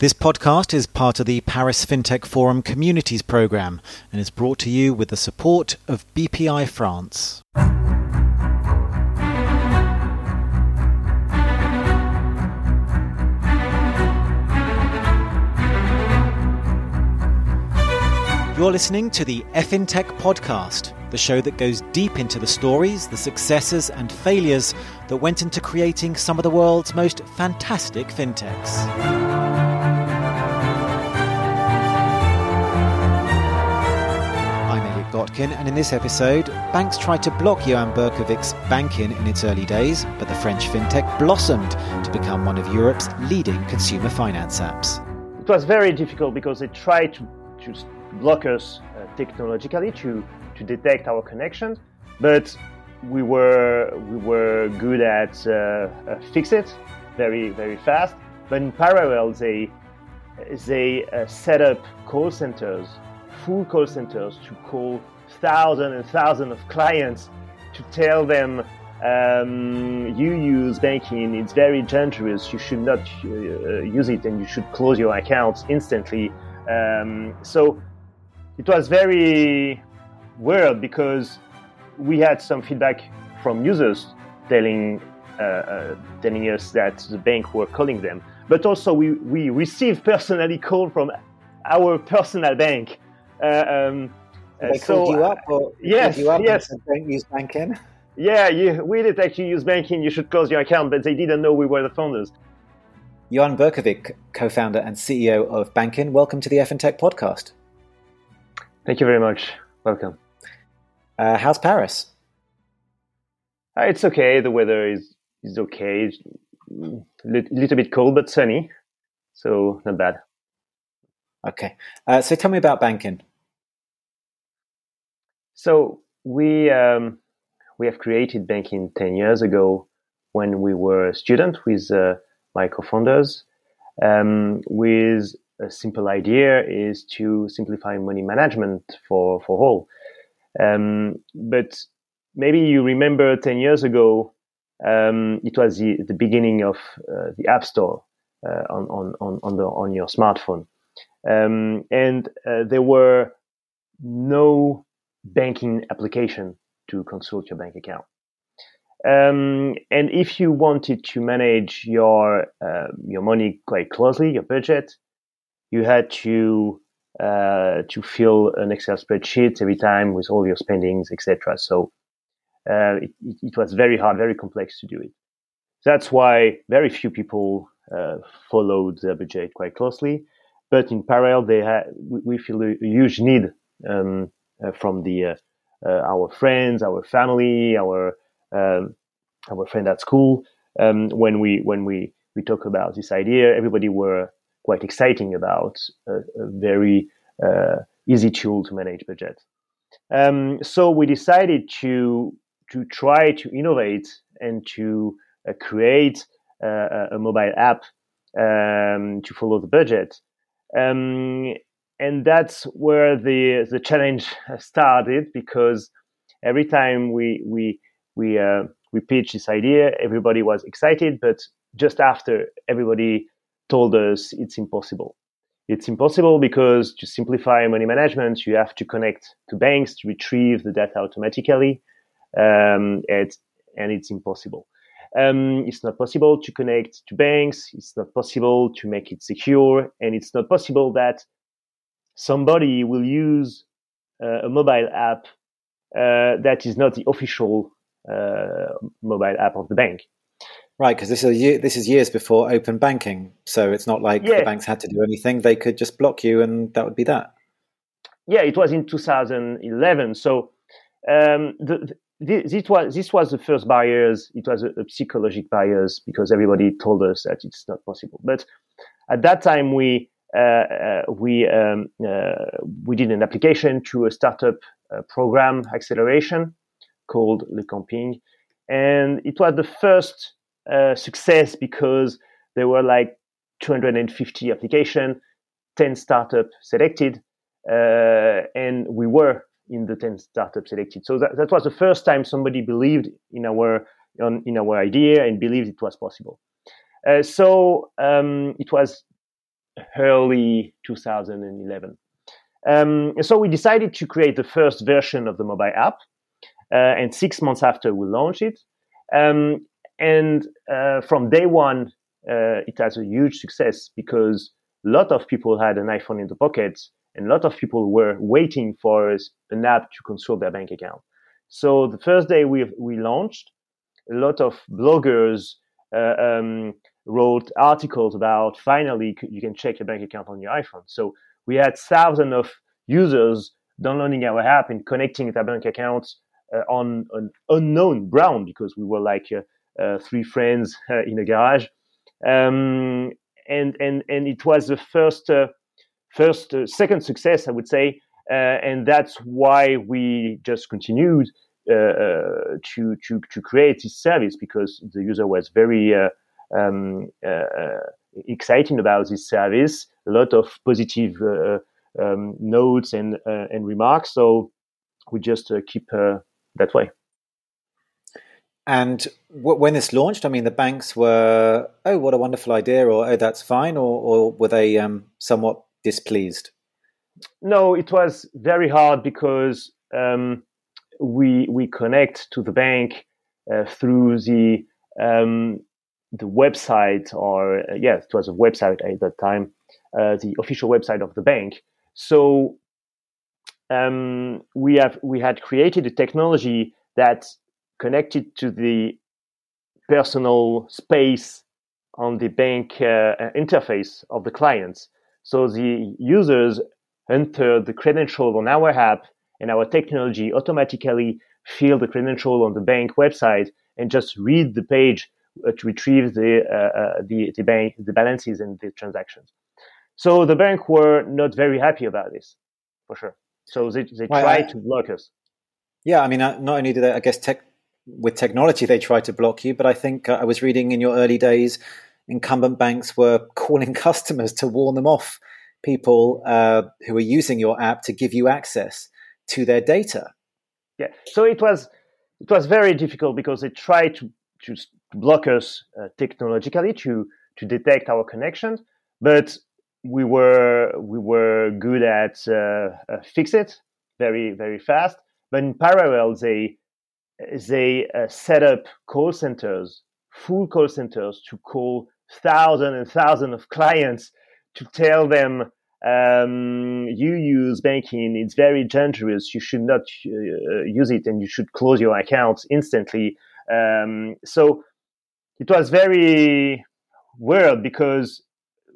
This podcast is part of the Paris FinTech Forum Communities Programme and is brought to you with the support of BPI France. You're listening to the FinTech Podcast, the show that goes deep into the stories, the successes, and failures that went into creating some of the world's most fantastic fintechs. And in this episode, banks tried to block Joan Burkovic's Bankin in its early days, but the French fintech blossomed to become one of Europe's leading consumer finance apps. It was very difficult because they tried to, to block us uh, technologically to, to detect our connections, but we were we were good at uh, uh, fix it very very fast. But in parallel, they they uh, set up call centers full call centers to call thousands and thousands of clients to tell them um, you use Bankin, it's very dangerous, you should not uh, use it and you should close your accounts instantly. Um, so it was very weird because we had some feedback from users telling uh, uh, telling us that the bank were calling them, but also we, we received personally call from our personal bank. uh, um, they so, called you up, or yes, you up yes. don't use Bankin. Yeah, you, we did actually use Bankin. You should close your account, but they didn't know we were the founders. Joan Burkovic, co-founder and CEO of Bankin. Welcome to the FinTech podcast. Thank you very much. Welcome. Uh, how's Paris? Uh, it's okay. The weather is is okay. It's a little bit cold, but sunny, so not bad. Okay. Uh, so tell me about Bankin. So we um, we have created Bankin ten years ago when we were a student with uh, my co-founders. Um, with a simple idea is to simplify money management for for all. Um, but maybe you remember ten years ago, um, it was the, the beginning of uh, the App Store uh, on, on, on, on, the, on your smartphone. Um, and uh, there were no banking application to consult your bank account. Um, and if you wanted to manage your uh, your money quite closely, your budget, you had to uh, to fill an Excel spreadsheet every time with all your spendings, etc. So uh, it, it, was very hard, very complex to do it. That's why very few people uh, followed their budget quite closely. But in parallel, they ha- we feel a huge need um, from the uh, uh, our friends, our family, our um, our friend at school. Um, when we when we we talk about this idea, everybody were quite exciting about a, a very uh, easy tool to manage budget. Um, so we decided to to try to innovate and to uh, create uh, a mobile app um, to follow the budget um, and that's where the the challenge started because every time we we we uh, we pitched this idea, everybody was excited, but just after, everybody told us it's impossible. It's impossible because to simplify money management, you have to connect to banks to retrieve the data automatically, um, and, and it's impossible. Um, it's not possible to connect to banks. It's not possible to make it secure. And it's not possible that somebody will use uh, a mobile app uh, that is not the official uh, mobile app of the bank. Right, because this is this is years before open banking, so it's not like yeah. the banks had to do anything; they could just block you, and that would be that. Yeah, it was in 2011. So um, the, this was this was the first barriers. It was a, a psychological barriers because everybody told us that it's not possible. But at that time, we we um, uh, we did an application to a startup uh, program acceleration called Le Camping, and it was the first uh, success because there were like 250 applications, 10 startups selected, uh, and we were in the 10 startups selected. So that, that was the first time somebody believed in our, on, in our idea and believed it was possible. Uh, so um, it was early 2011. Um, so we decided to create the first version of the mobile app, uh, and six months after we launched it. Um, and uh, from day one, uh, it has a huge success because a lot of people had an iPhone in the pocket, and a lot of people were waiting for an app to control their bank account. So the first day we we launched, a lot of bloggers uh, um, wrote articles about finally you can check your bank account on your iPhone. So we had thousands of users downloading our app and connecting their bank accounts uh, on an unknown ground because we were like uh, uh, three friends uh, in a garage. Um, and, and, and it was the first, uh, first second success, I would say. and that's why we just continued to, to, to create this service because the user was very um, exciting about this service. A lot of positive uh, um, notes and uh, and remarks. So we just uh, keep that way. And w- when this launched, I mean, the banks were, oh, what a wonderful idea, or oh, that's fine, or, or were they um, somewhat displeased? No, it was very hard because um, we we connect to the bank uh, through the um, the website, or uh, yes, it was a website at that time, uh, the official website of the bank. So um, we have we had created a technology that connected to the personal space on the bank uh, interface of the clients. So the users enter the credential on our app, and our technology automatically fill the credential on the bank website and just read the page to retrieve the, uh, uh, the, the bank, the balances and the transactions. So the bank were not very happy about this, for sure. So they, they well, tried I, to block us. Yeah, I mean, not only did they, I guess, tech, with technology they tried to block you, but I think uh, I was reading in your early days, incumbent banks were calling customers to warn them off people uh, who were using your app to give you access to their data. Yeah, so it was it was very difficult because they tried to to block us uh, technologically to to detect our connections, but we were we were good at uh, uh, fix it very very fast. But in parallel, they they uh, set up call centers, full call centers, to call thousands and thousands of clients to tell them um, you use Bankin, it's very dangerous. You should not uh, use it, and you should close your account instantly. Um, so it was very weird because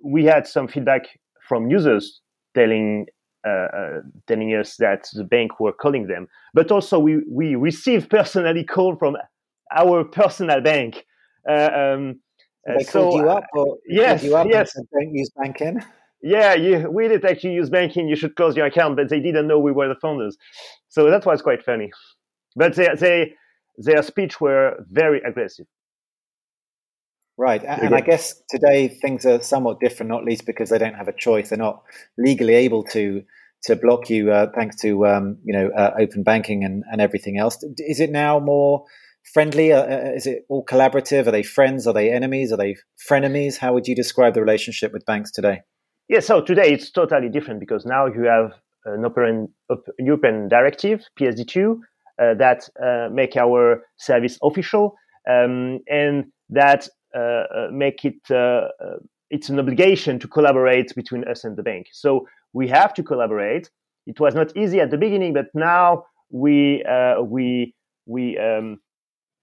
we had some feedback from users telling uh, uh, telling us that the bank were calling them, but also we we received personally call from our personal bank. Uh, um, they so, called you up, or yes, you up yes. don't use Bankin. Yeah, you, we did actually use Bankin. You should close your account, but they didn't know we were the founders, so that was quite funny. But they, they their speech were very aggressive. Right, and, and I guess today things are somewhat different, not least because they don't have a choice. They're not legally able to to block you, uh, thanks to um, you know uh, open banking and, and everything else. Is it now more friendly? Uh, uh, is it all collaborative? Are they friends? Are they enemies? Are they frenemies? How would you describe the relationship with banks today? Yeah, so today it's totally different because now you have an open, European directive, PSD2, uh, that uh, make our service official um, and that make it it's an obligation to collaborate between us and the bank. So we have to collaborate. It was not easy at the beginning, but now we we we um,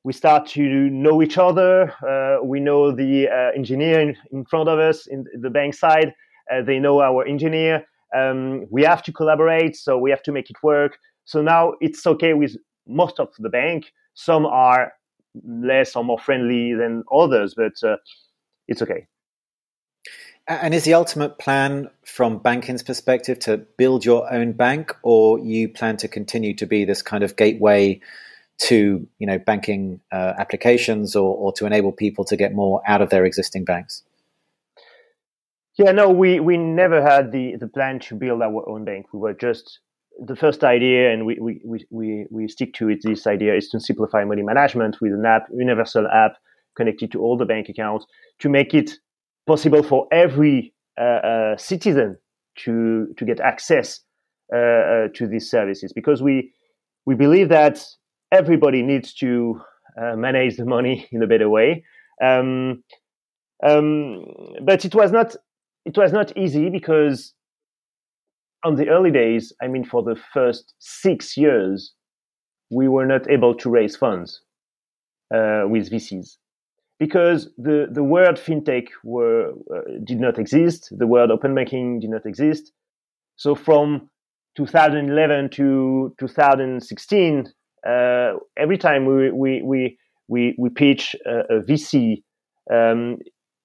we start to know each other. Uh, we know the uh, engineer in, in, front of us in the bank side. Uh, they know our engineer. Um, we have to collaborate, so we have to make it work. So now it's okay with most of the bank. Some are less or more friendly than others, but uh, it's okay. And is the ultimate plan from Bankin's perspective to build your own bank, or you plan to continue to be this kind of gateway to you know banking uh, applications, or, or to enable people to get more out of their existing banks? Yeah, no, we, we never had the, the plan to build our own bank. We were just the first idea, and we, we, we, we, stick to it, this idea is to simplify money management with an app, universal app connected to all the bank accounts to make it possible for every uh, citizen to to get access to these services because we we believe that everybody needs to manage the money in a better way. Um, um, but it was not it was not easy because on the early days, I mean, for the first six years, we were not able to raise funds uh, with VCs because the, the word fintech were, uh, did not exist. The word open banking did not exist. So from 2011 to 2016, uh, every time we, we, we, we, we pitch a, a VC, um,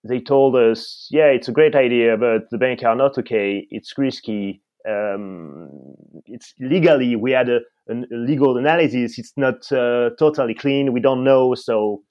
they told us, yeah, it's a great idea, but the bank are not okay. It's risky. Um, it's legally, we had a, a, legal analysis. It's not uh, totally clean. We don't know, so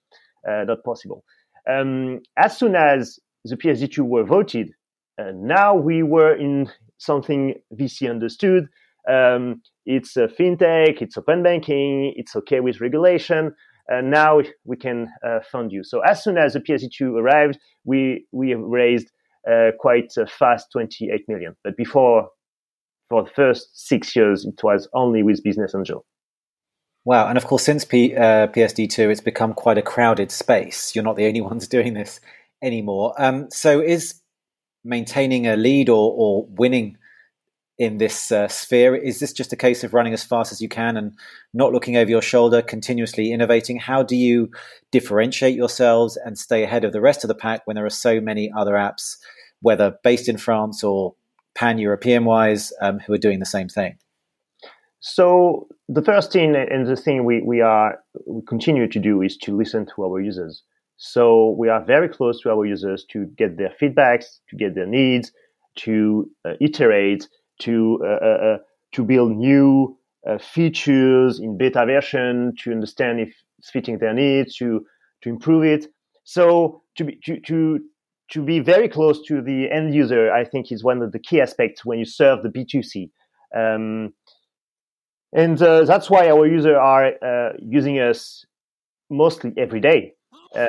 uh, not possible. Um, as soon as the PSD2 were voted, uh, now we were in something VC understood. Um, it's a fintech, it's open banking, it's okay with regulation. And now we can uh, fund you. So as soon as the PSD2 arrived, we we raised uh, quite fast 28 million. But before, for the first six years, it was only with business angel. Wow. And of course, since P, uh, PSD2, it's become quite a crowded space. You're not the only ones doing this anymore. Um, so is maintaining a lead or, or winning in this uh, sphere, is this just a case of running as fast as you can and not looking over your shoulder, continuously innovating? How do you differentiate yourselves and stay ahead of the rest of the pack when there are so many other apps, whether based in France or pan European wise, um, who are doing the same thing? So the first thing and the thing we, we are we continue to do is to listen to our users. So we are very close to our users to get their feedbacks, to get their needs, to uh, iterate, to uh, uh, uh to build new uh, features in beta version, to understand if it's fitting their needs, to to improve it. So to be to, to to be very close to the end user, I think is one of the key aspects when you serve the B2C. Um, and uh, that's why our users are uh, using us mostly every day. Uh,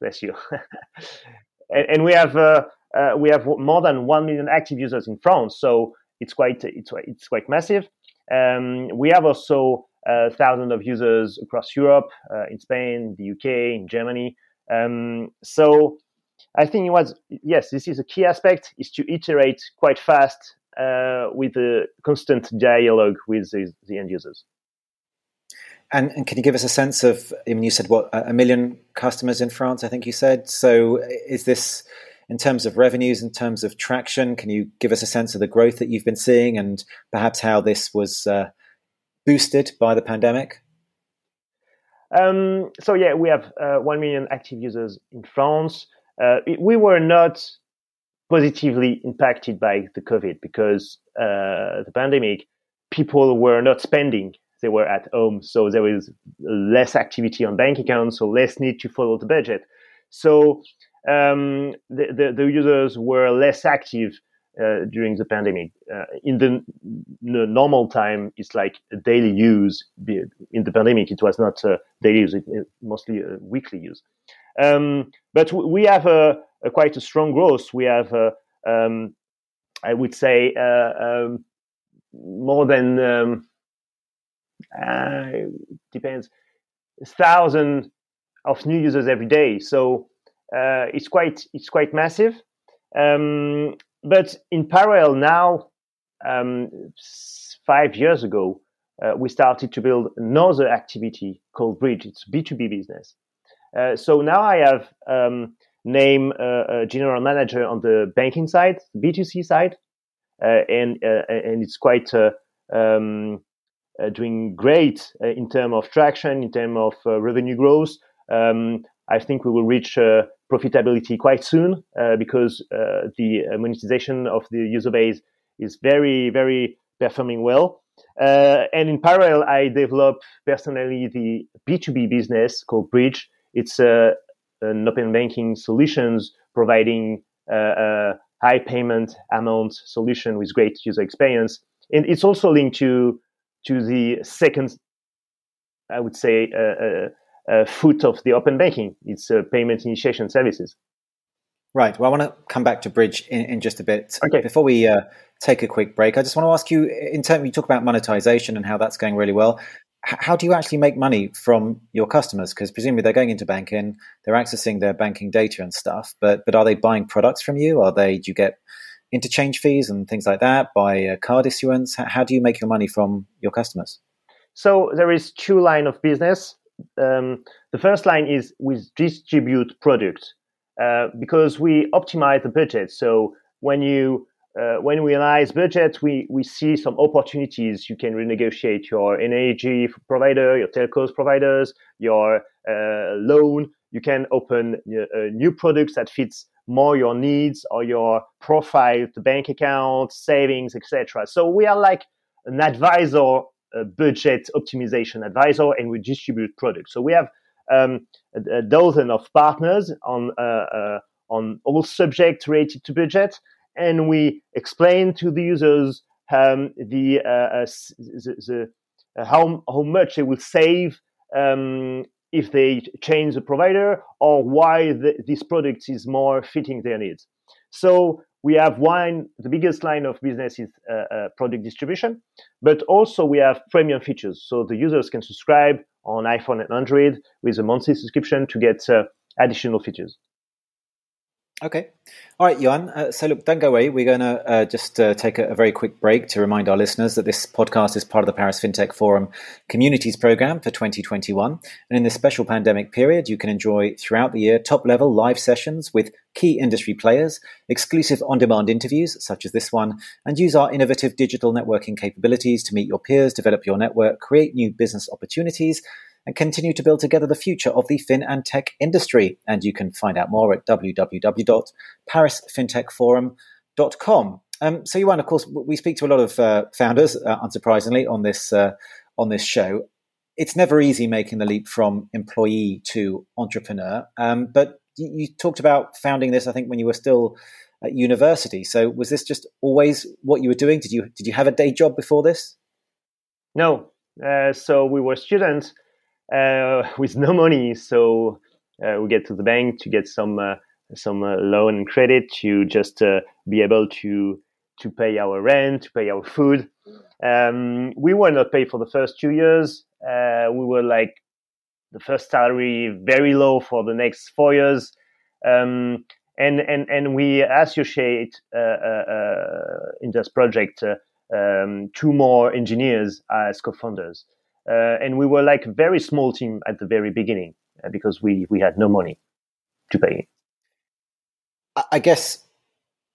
bless you. and, and, we have uh, uh, we have more than one million active users in France, so it's quite it's it's quite massive. Um, we have also uh, thousands of users across Europe, in Spain, the UK, in Germany. Um, so I think it was yes, this is a key aspect: is to iterate quite fast uh, with a constant dialogue with the, the end users. And, and, can you give us a sense of? I mean, you said what a million customers in France. I think you said. So, is this in terms of revenues, in terms of traction? Can you give us a sense of the growth that you've been seeing, and perhaps how this was uh, boosted by the pandemic? Um, so yeah, we have uh, one million active users in France. Uh, we were not positively impacted by the COVID because uh, the pandemic, people were not spending; they were at home, so there was less activity on bank accounts, so less need to follow the budget. So um, the, the, the users were less active uh, during the pandemic. Uh, in the, the, normal time, it's like daily use. In the pandemic, it was not daily use; it, it mostly weekly use. Um, but we have a, a, quite a strong growth. We have, uh, um, I would say, uh, um, more than um, uh, depends thousand of new users every day. So uh, it's quite it's quite massive. Um, but in parallel now, um, five years ago, uh, we started to build another activity called Bridge. It's B two B business. Uh, so now I have um, name uh, a general manager on the Bankin side, B2C side, uh, and uh, and it's quite um, doing great in terms of traction, in terms of revenue growth. Um, I think we will reach profitability quite soon because the monetization of the user base is very very performing well. Uh, and in parallel, I develop personally the B2B business called Bridge, it's a, an open banking solutions providing a high payment amount solution with great user experience. And it's also linked to to the second, I would say, uh, uh, uh, foot of the open banking. It's payment initiation services. Right. Well, I want to come back to Bridge in, in just a bit. Okay. Before we uh, take a quick break, I just want to ask you, in terms, you talk about monetization and how that's going really well. How do you actually make money from your customers? Because presumably they're going into banking, they're accessing their banking data and stuff. But but are they buying products from you? Are they? Do you get interchange fees and things like that by card issuance? How, do you make your money from your customers? So there is two line of business. Um, the first line is with distribute product uh, because we optimize the budget. So when you uh, when we analyze budget, we, we see some opportunities. You can renegotiate your energy provider, your telcos providers, your uh, loan. You can open uh, new products that fits more your needs or your profile, the bank account, savings, etc. So we are like an advisor, budget optimization advisor, and we distribute products. So we have um, a, a, dozen of partners on uh, uh, on all subjects related to budget, and we explain to the users um, the, uh, the, the how how much they will save um, if they change the provider or why the, this product is more fitting their needs. So we have one, the biggest line of business is uh, uh, product distribution, but also we have premium features. So the users can subscribe on iPhone and Android with a monthly subscription to get uh, additional features. Okay. All right, Joan. Uh, so, look, don't go away. We're going to uh, just uh, take a, a, very quick break to remind our listeners that this podcast is part of the Paris FinTech Forum Communities Program for 2021. And in this special pandemic period, you can enjoy throughout the year top level live sessions with key industry players, exclusive on demand interviews such as this one, and use our innovative digital networking capabilities to meet your peers, develop your network, create new business opportunities and continue to build together the future of the fin and tech industry. And you can find out more at www.parisfintechforum.com. Um, so, Joan, of course, we speak to a lot of uh, founders, uh, unsurprisingly, on this uh, on this show. It's never easy making the leap from employee to entrepreneur. Um, but you, you talked about founding this, I think, when you were still at university. So, was this just always what you were doing? Did you did you have a day job before this? No. Uh, so we were students with no money. So uh, we get to the bank to get some uh, some loan and credit to just be able to to pay our rent, to pay our food. Um, we were not paid for the first two years. we were like the first salary very low for the next four years. Um, and, and, and we associate uh, uh, uh, in this project um, two more engineers as co-founders uh, and we were like a very small team at the very beginning uh, because we we had no money to pay. I guess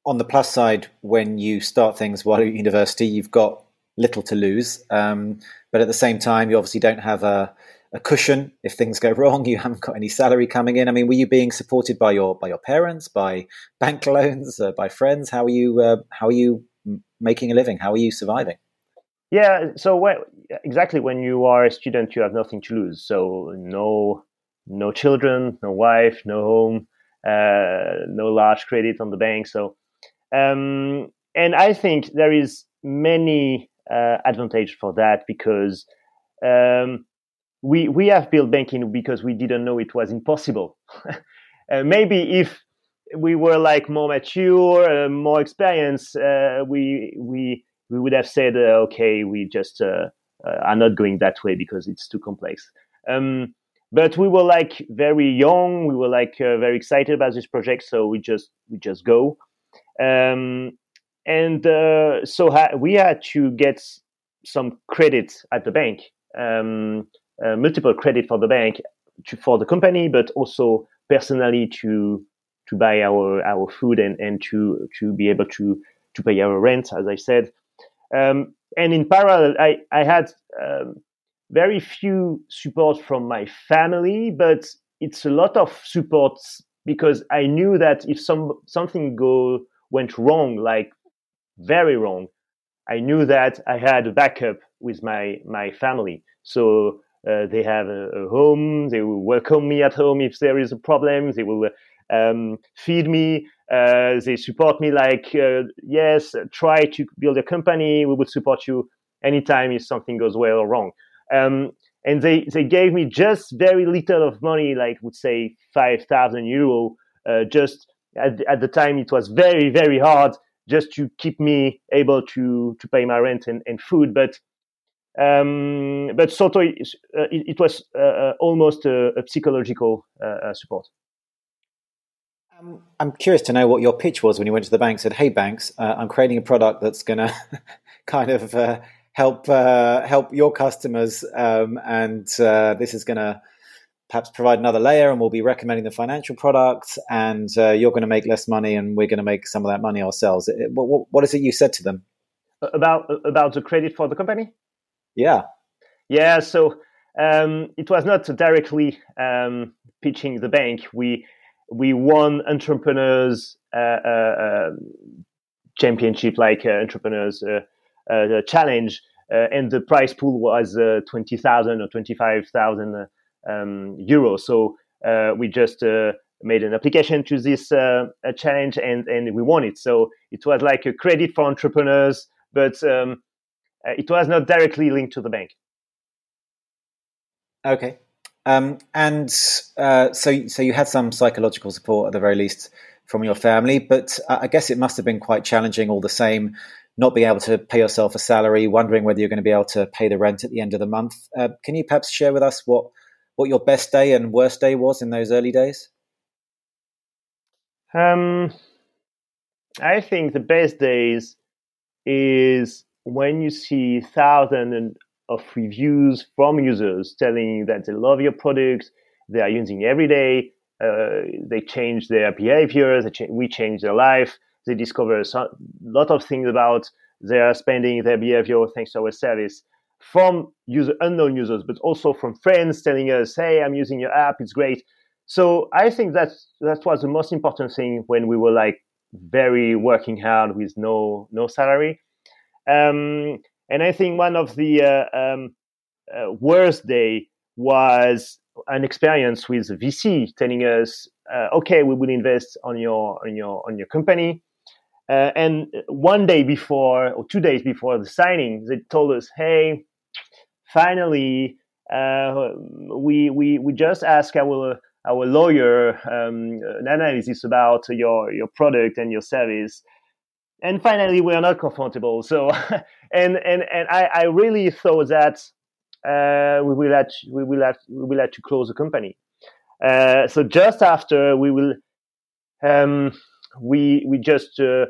on the plus side, when you start things while at university, you've got little to lose, um, but at the same time, you obviously don't have a a cushion if things go wrong. You haven't got any salary coming in. I mean, were you being supported by your by your parents, by bank loans, uh, by friends? How are you? Uh, how are you making a living? How are you surviving? Yeah, so exactly when you are a student, you have nothing to lose. So no, no children, no wife, no home, uh, no large credit on the bank. So, um, and I think there is many uh, advantage for that because um, we we have built Bankin because we didn't know it was impossible. uh, maybe if we were like more mature, uh, more experienced, uh, we we we would have said, uh, okay, we just uh, are not going that way because it's too complex. Um, but we were like very young. We were like very excited about this project, so we just we just go. Um, and uh, so ha- we had to get some credit at the bank, um, uh, multiple credit for the bank to, for the company, but also personally to to buy our our food and, and to to be able to to pay our rent, as I said. Um, and in parallel, I, I had um, very few support from my family, but it's a lot of support because I knew that if some something go went wrong, like very wrong, I knew that I had a backup with my my family. So uh, they have a, a, home. They will welcome me at home if there is a problem. They will um, feed me. Uh, they support me like, uh, yes, try to build a company. We will support you anytime if something goes well or wrong. Um, and they, they gave me just very little of money, like would say 5,000 euro, uh, just at, at the time it was very very hard just to keep me able to to pay my rent and, and food. But um, but Soto, it, it was uh, almost a, a psychological uh, support. Um, I'm curious to know what your pitch was when you went to the bank. Said, "Hey, banks, uh, I'm creating a product that's going to kind of uh, help uh, help your customers, um, and uh, this is going to perhaps provide another layer, and we'll be recommending the financial products, and uh, you're going to make less money, and we're going to make some of that money ourselves." what, what is it you said to them about about the credit for the company? Yeah, yeah. So um, it was not directly um, pitching the bank. We we won entrepreneurs uh, uh, um, championship like uh, entrepreneurs challenge, and the prize pool was twenty thousand or twenty five thousand um, euros. So we just made an application to this uh, challenge and, and we won it. So it was like a credit for entrepreneurs, but um, it was not directly linked to the bank. Okay. Um, and uh, so, so you had some psychological support at the very least from your family, but I guess it must have been quite challenging all the same, not being able to pay yourself a salary, wondering whether you're going to be able to pay the rent at the end of the month. Uh, can you perhaps share with us what what your best day and worst day was in those early days? Um, I think the best days is when you see thousands and of reviews from users telling that they love your products, they are using every day, uh, they change their behaviors, cha- we change their life, they discover a lot of things about their spending, their behavior thanks to our service from user unknown users, but also from friends telling us, "Hey, I'm using your app; it's great." So I think that that was the most important thing when we were like very working hard with no no salary. Um, and I think one of the uh, um, uh, worst day was an experience with VC telling us, uh, "Okay, we will invest on your on your on your company." Uh, and one day before or two days before the signing, they told us, "Hey, finally, uh, we we we just asked our our lawyer um, an analysis about your your product and your service." And finally we are not comfortable so and and and i i really thought that uh, we will have to, we will have we will have to close the company. Uh, so just after we will um, we we just uh,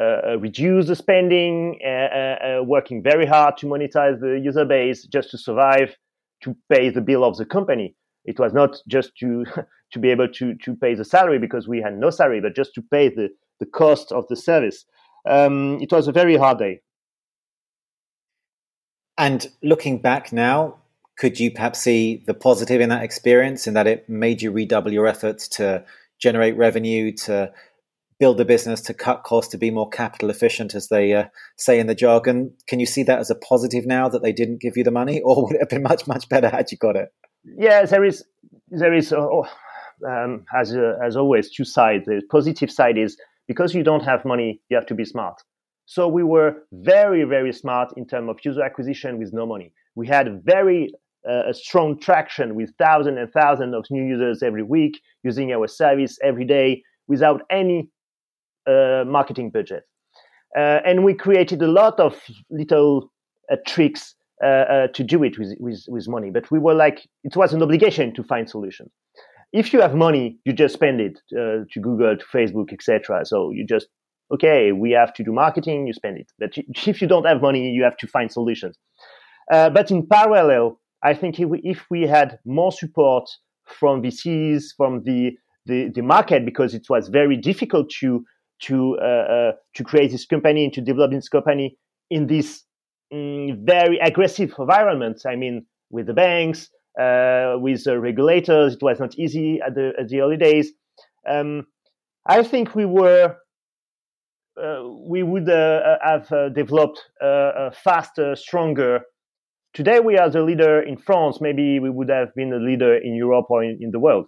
uh reduce the spending uh, uh, working very hard to monetize the user base just to survive to pay the bill of the company. It was not just to to be able to to pay the salary because we had no salary but just to pay the the cost of the service um, it was a very hard day. And looking back now, could you perhaps see the positive in that experience, in that it made you redouble your efforts to generate revenue, to build the business, to cut costs, to be more capital efficient, as they uh, say in the jargon? Can you see that as a positive now that they didn't give you the money, or would it have been much much better had you got it? Yeah, there is there is oh, um, as uh, as always two sides. The positive side is because you don't have money, you have to be smart. So we were very, very smart in terms of user acquisition with no money. We had very uh, strong traction with thousands and thousands of new users every week using our service every day without any uh, marketing budget. Uh, and we created a lot of little uh, tricks uh, uh, to do it with, with, with money. But we were like, it was an obligation to find solutions if you have money, you just spend it uh, to Google, to Facebook, etc. So you just okay, we have to do marketing, you spend it. But if you don't have money, you have to find solutions. Uh, but in parallel, I think if we, if we, had more support from VCs, from the, the, the market, because it was very difficult to to uh, uh, to create this company and to develop this company in this mm, very aggressive environment. I mean, with the banks, uh, with the regulators. It was not easy at the, at the early days. Um, I think we were uh, we would uh, have uh, developed faster, stronger. Today we are the leader in France. Maybe we would have been the leader in Europe or in, in the world.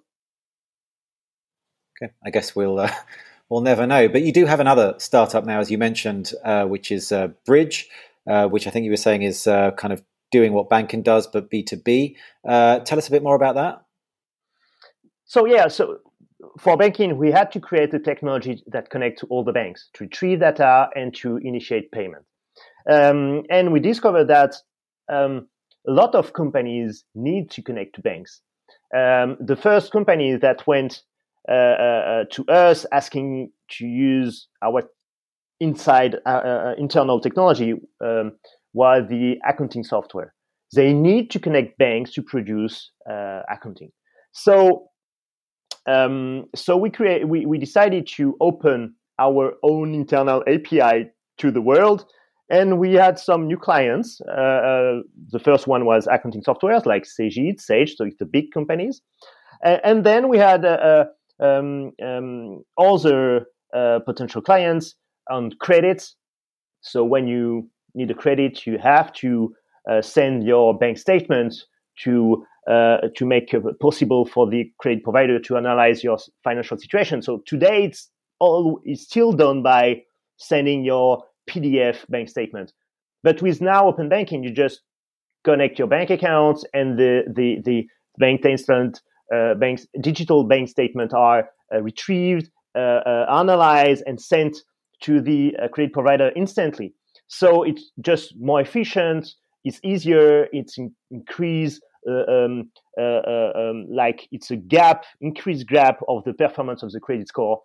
Okay, I guess we'll uh, we'll never know. But you do have another startup now, as you mentioned, uh, which is Bridge, which I think you were saying is kind of doing what Bankin does, but B2B. Uh, tell us a bit more about that. So, yeah, so for Bankin, we had to create a technology that connects to all the banks to retrieve data and to initiate payment. Um, and we discovered that um, a lot of companies need to connect to banks. Um, the first company that went uh, uh, to us asking to use our inside uh, uh, internal technology um, was the accounting software. They need to connect banks to produce uh, accounting. So, um, so we create we, we decided to open our own internal API to the world and we had some new clients. Uh, uh, the first one was accounting softwares like Cegid, Sage, so it's the big companies. And, and then we had uh, uh um, um, other potential clients on credits. So when you need a credit, you have to uh, send your bank statement to to make it possible for the credit provider to analyze your financial situation. So today it's all is still done by sending your PDF bank statement. But with now open banking, you just connect your bank accounts and the the the bank statement, uh, banks digital bank statement are uh, retrieved, uh, uh analyzed, and sent to the uh, credit provider instantly. So it's just more efficient. It's easier. It's in, increase uh, um, um, like it's a gap, increased gap of the performance of the credit score.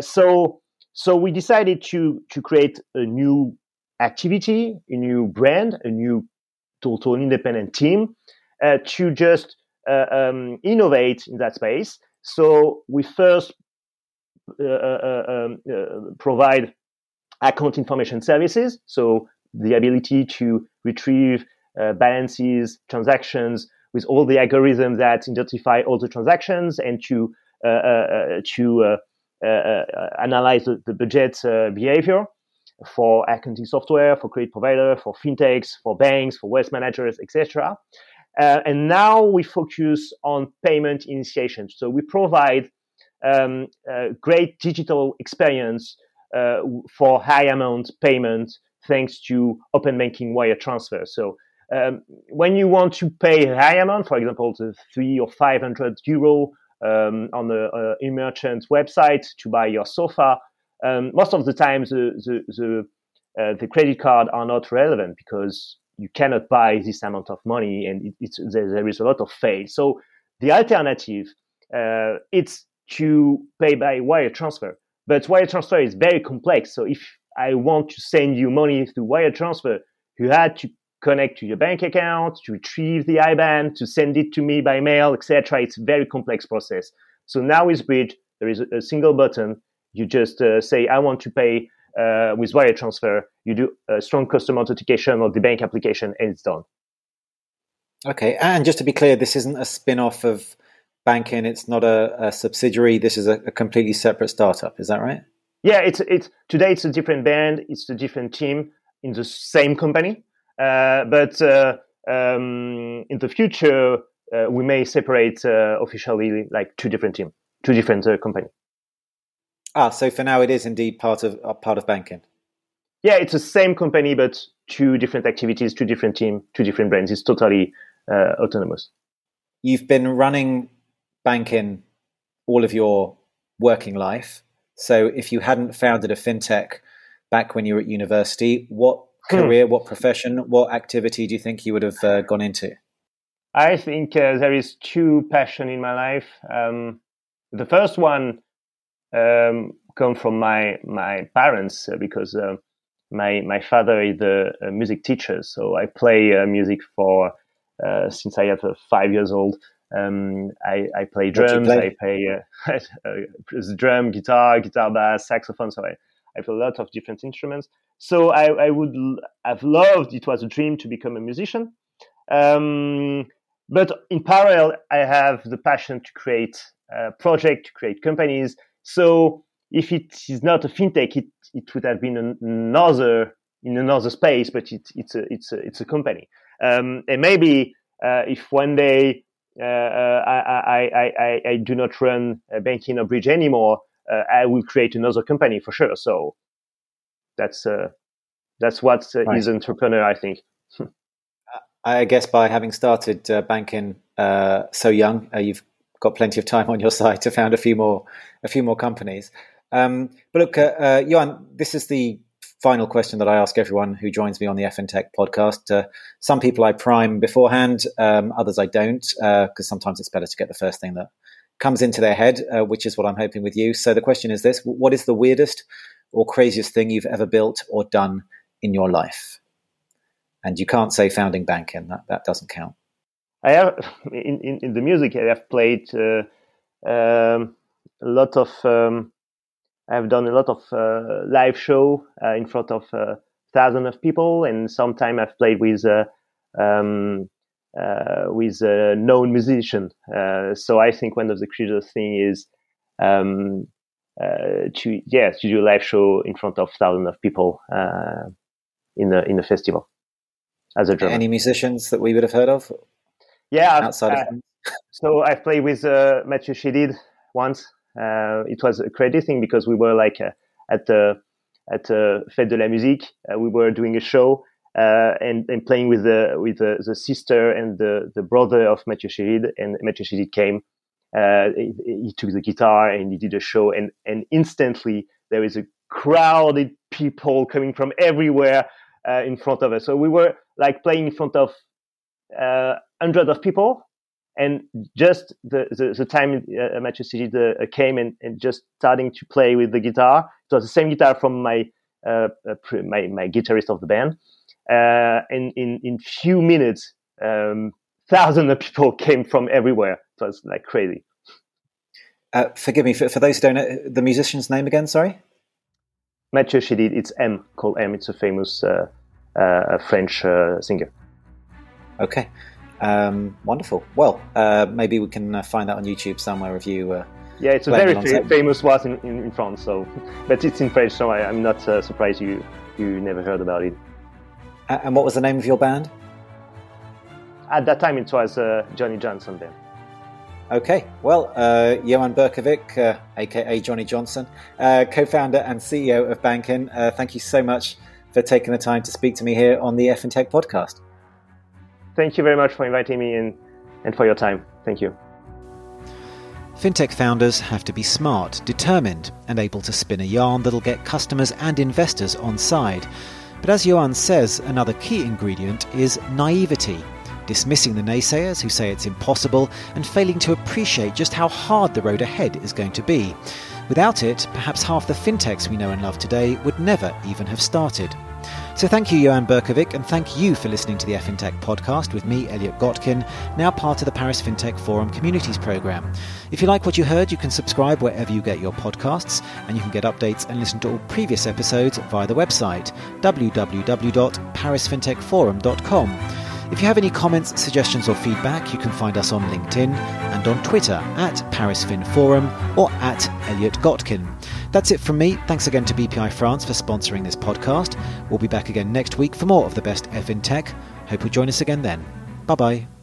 so so we decided to to create a new activity, a new brand, a new total independent team uh, to just uh, um, innovate in that space. So we first uh, uh, uh um, uh, provide account information services, so the ability to retrieve balances, transactions with all the algorithms that identify all the transactions and to to uh, uh, analyze the, the budget uh, behavior for accounting software, for credit provider, for fintechs, for banks, for wealth managers, etc. Uh, and now we focus on payment initiation. So we provide um, great digital experience uh, for high amount payment thanks to open banking wire transfer. So um, when you want to pay a high amount, for example, the three or five hundred euro um, on the uh, e-merchant website to buy your sofa, um, most of the time the the the, uh, the, credit card are not relevant because you cannot buy this amount of money and it, it's, there, there is a lot of fail. So the alternative uh, it's to pay by wire transfer, but wire transfer is very complex. So if I want to send you money through wire transfer, you had to connect to your bank account, to retrieve the IBAN, to send it to me by mail, etc. It's a very complex process. So now with Bridge, there is a, single button. You just uh, say, I want to pay uh, with wire transfer. You do a strong customer authentication of the bank application, and it's done. Okay, and just to be clear, this isn't a spin-off of Bankin. It's not a, a subsidiary. This is a, a, completely separate startup. Is that right? Yeah, it's it's today it's a different band. It's a different team in the same company. Uh, but uh, um, in the future, uh, we may separate officially like two different teams, two different companies. Ah, so for now, it is indeed part of part of Bankin. Yeah, it's the same company, but two different activities, two different team, two different brands. It's totally uh, autonomous. You've been running Bankin all of your working life. So if you hadn't founded a fintech back when you were at university, what Hmm. career, what profession, what activity do you think you would have uh, gone into? I think uh, there is two passion in my life. Um, the first one um, come from my my parents uh, because uh, my my father is a, a, music teacher, so I play uh, music for uh, since I have five years old. Um, I, I, play drums. Play? I play drum, guitar, guitar bass, saxophone. So I, I play a lot of different instruments. So I, I would have loved, it was a dream to become a musician. Um, but in parallel, I have the passion to create a project, to create companies. So if it is not a fintech, it, it would have been another in another space, but it, it's a it's a it's a company. Um, and maybe uh, if one day uh, uh I, I, I, I do not run a Bankin or bridge anymore, uh, I will create another company for sure. So that's uh, that's what uh, right. is entrepreneur, I think. I guess by having started uh, Bankin uh, so young, uh, you've got plenty of time on your side to found a few more a few more companies. Um, but look, uh, uh, Joan, this is the final question that I ask everyone who joins me on the FinTech podcast. Uh, some people I prime beforehand, um, others I don't, because uh, sometimes it's better to get the first thing that comes into their head, uh, which is what I'm hoping with you. So the question is this What is the weirdest or craziest thing you've ever built or done in your life? And you can't say founding Bankin, that, that doesn't count. I have, in, in, in the music, I have played uh, um, a lot of. Um, I've done a lot of uh, live show uh, in front of uh, thousands of people, and sometimes I've played with uh, um, uh, with a known musician. Uh, so I think one of the craziest thing is um, to yeah to do a live show in front of thousands of people in a in a festival as a drummer. Any musicians that we would have heard of? Yeah, outside of so I've played with Mathieu Chédid once. Uh, it was a crazy thing because we were like uh, at the at uh, Fête de la Musique. Uh, we were doing a show uh, and, and playing with the with the, the, sister and the, the brother of Mathieu Chédid. And Mathieu Chédid came. He, he, took the guitar and he did a show. And and instantly there is a crowded people coming from everywhere in front of us. So we were like playing in front of hundreds of people and just the, the, the time uh, Mathieu Chédid uh, came and, and just starting to play with the guitar, it was the same guitar from my uh, uh my, my guitarist of the band. Uh, and in in few minutes, um, thousands of people came from everywhere. It was like crazy. Uh, forgive me for, for those who don't know the musician's name again. Sorry, Mathieu Chédid. It's M called M. It's a famous French singer. Okay. Um, wonderful. Well, uh, maybe we can uh, find that on YouTube somewhere if you. Uh, yeah, it's a very fa- famous one in, in, in, France. So, but it's in French, so I, am not uh, surprised you you never heard about it. And what was the name of your band? At that time, it was uh, Johnny Johnson. Then. Okay, well, uh, Joan Burkovic, aka Johnny Johnson, co-founder and CEO of Bankin. thank you so much for taking the time to speak to me here on the FinTech podcast thank you very much for inviting me in and for your time. Thank you. Fintech founders have to be smart, determined, and able to spin a yarn that'll get customers and investors on side. But as Joan says, another key ingredient is naivety, dismissing the naysayers who say it's impossible and failing to appreciate just how hard the road ahead is going to be. Without it, perhaps half the fintechs we know and love today would never even have started. So thank you, Joan Burkovic, and thank you for listening to the FinTech podcast with me, Elliot Gotkin, now part of the Paris FinTech Forum Communities Programme. If you like what you heard, you can subscribe wherever you get your podcasts, and you can get updates and listen to all previous episodes via the website www.parisfintechforum.com. If you have any comments, suggestions, or feedback, you can find us on LinkedIn and on Twitter at ParisFinForum or at Elliot Gotkin. That's it from me. Thanks again to BPI France for sponsoring this podcast. We'll be back again next week for more of the best F in tech. Hope you'll join us again then. Bye bye.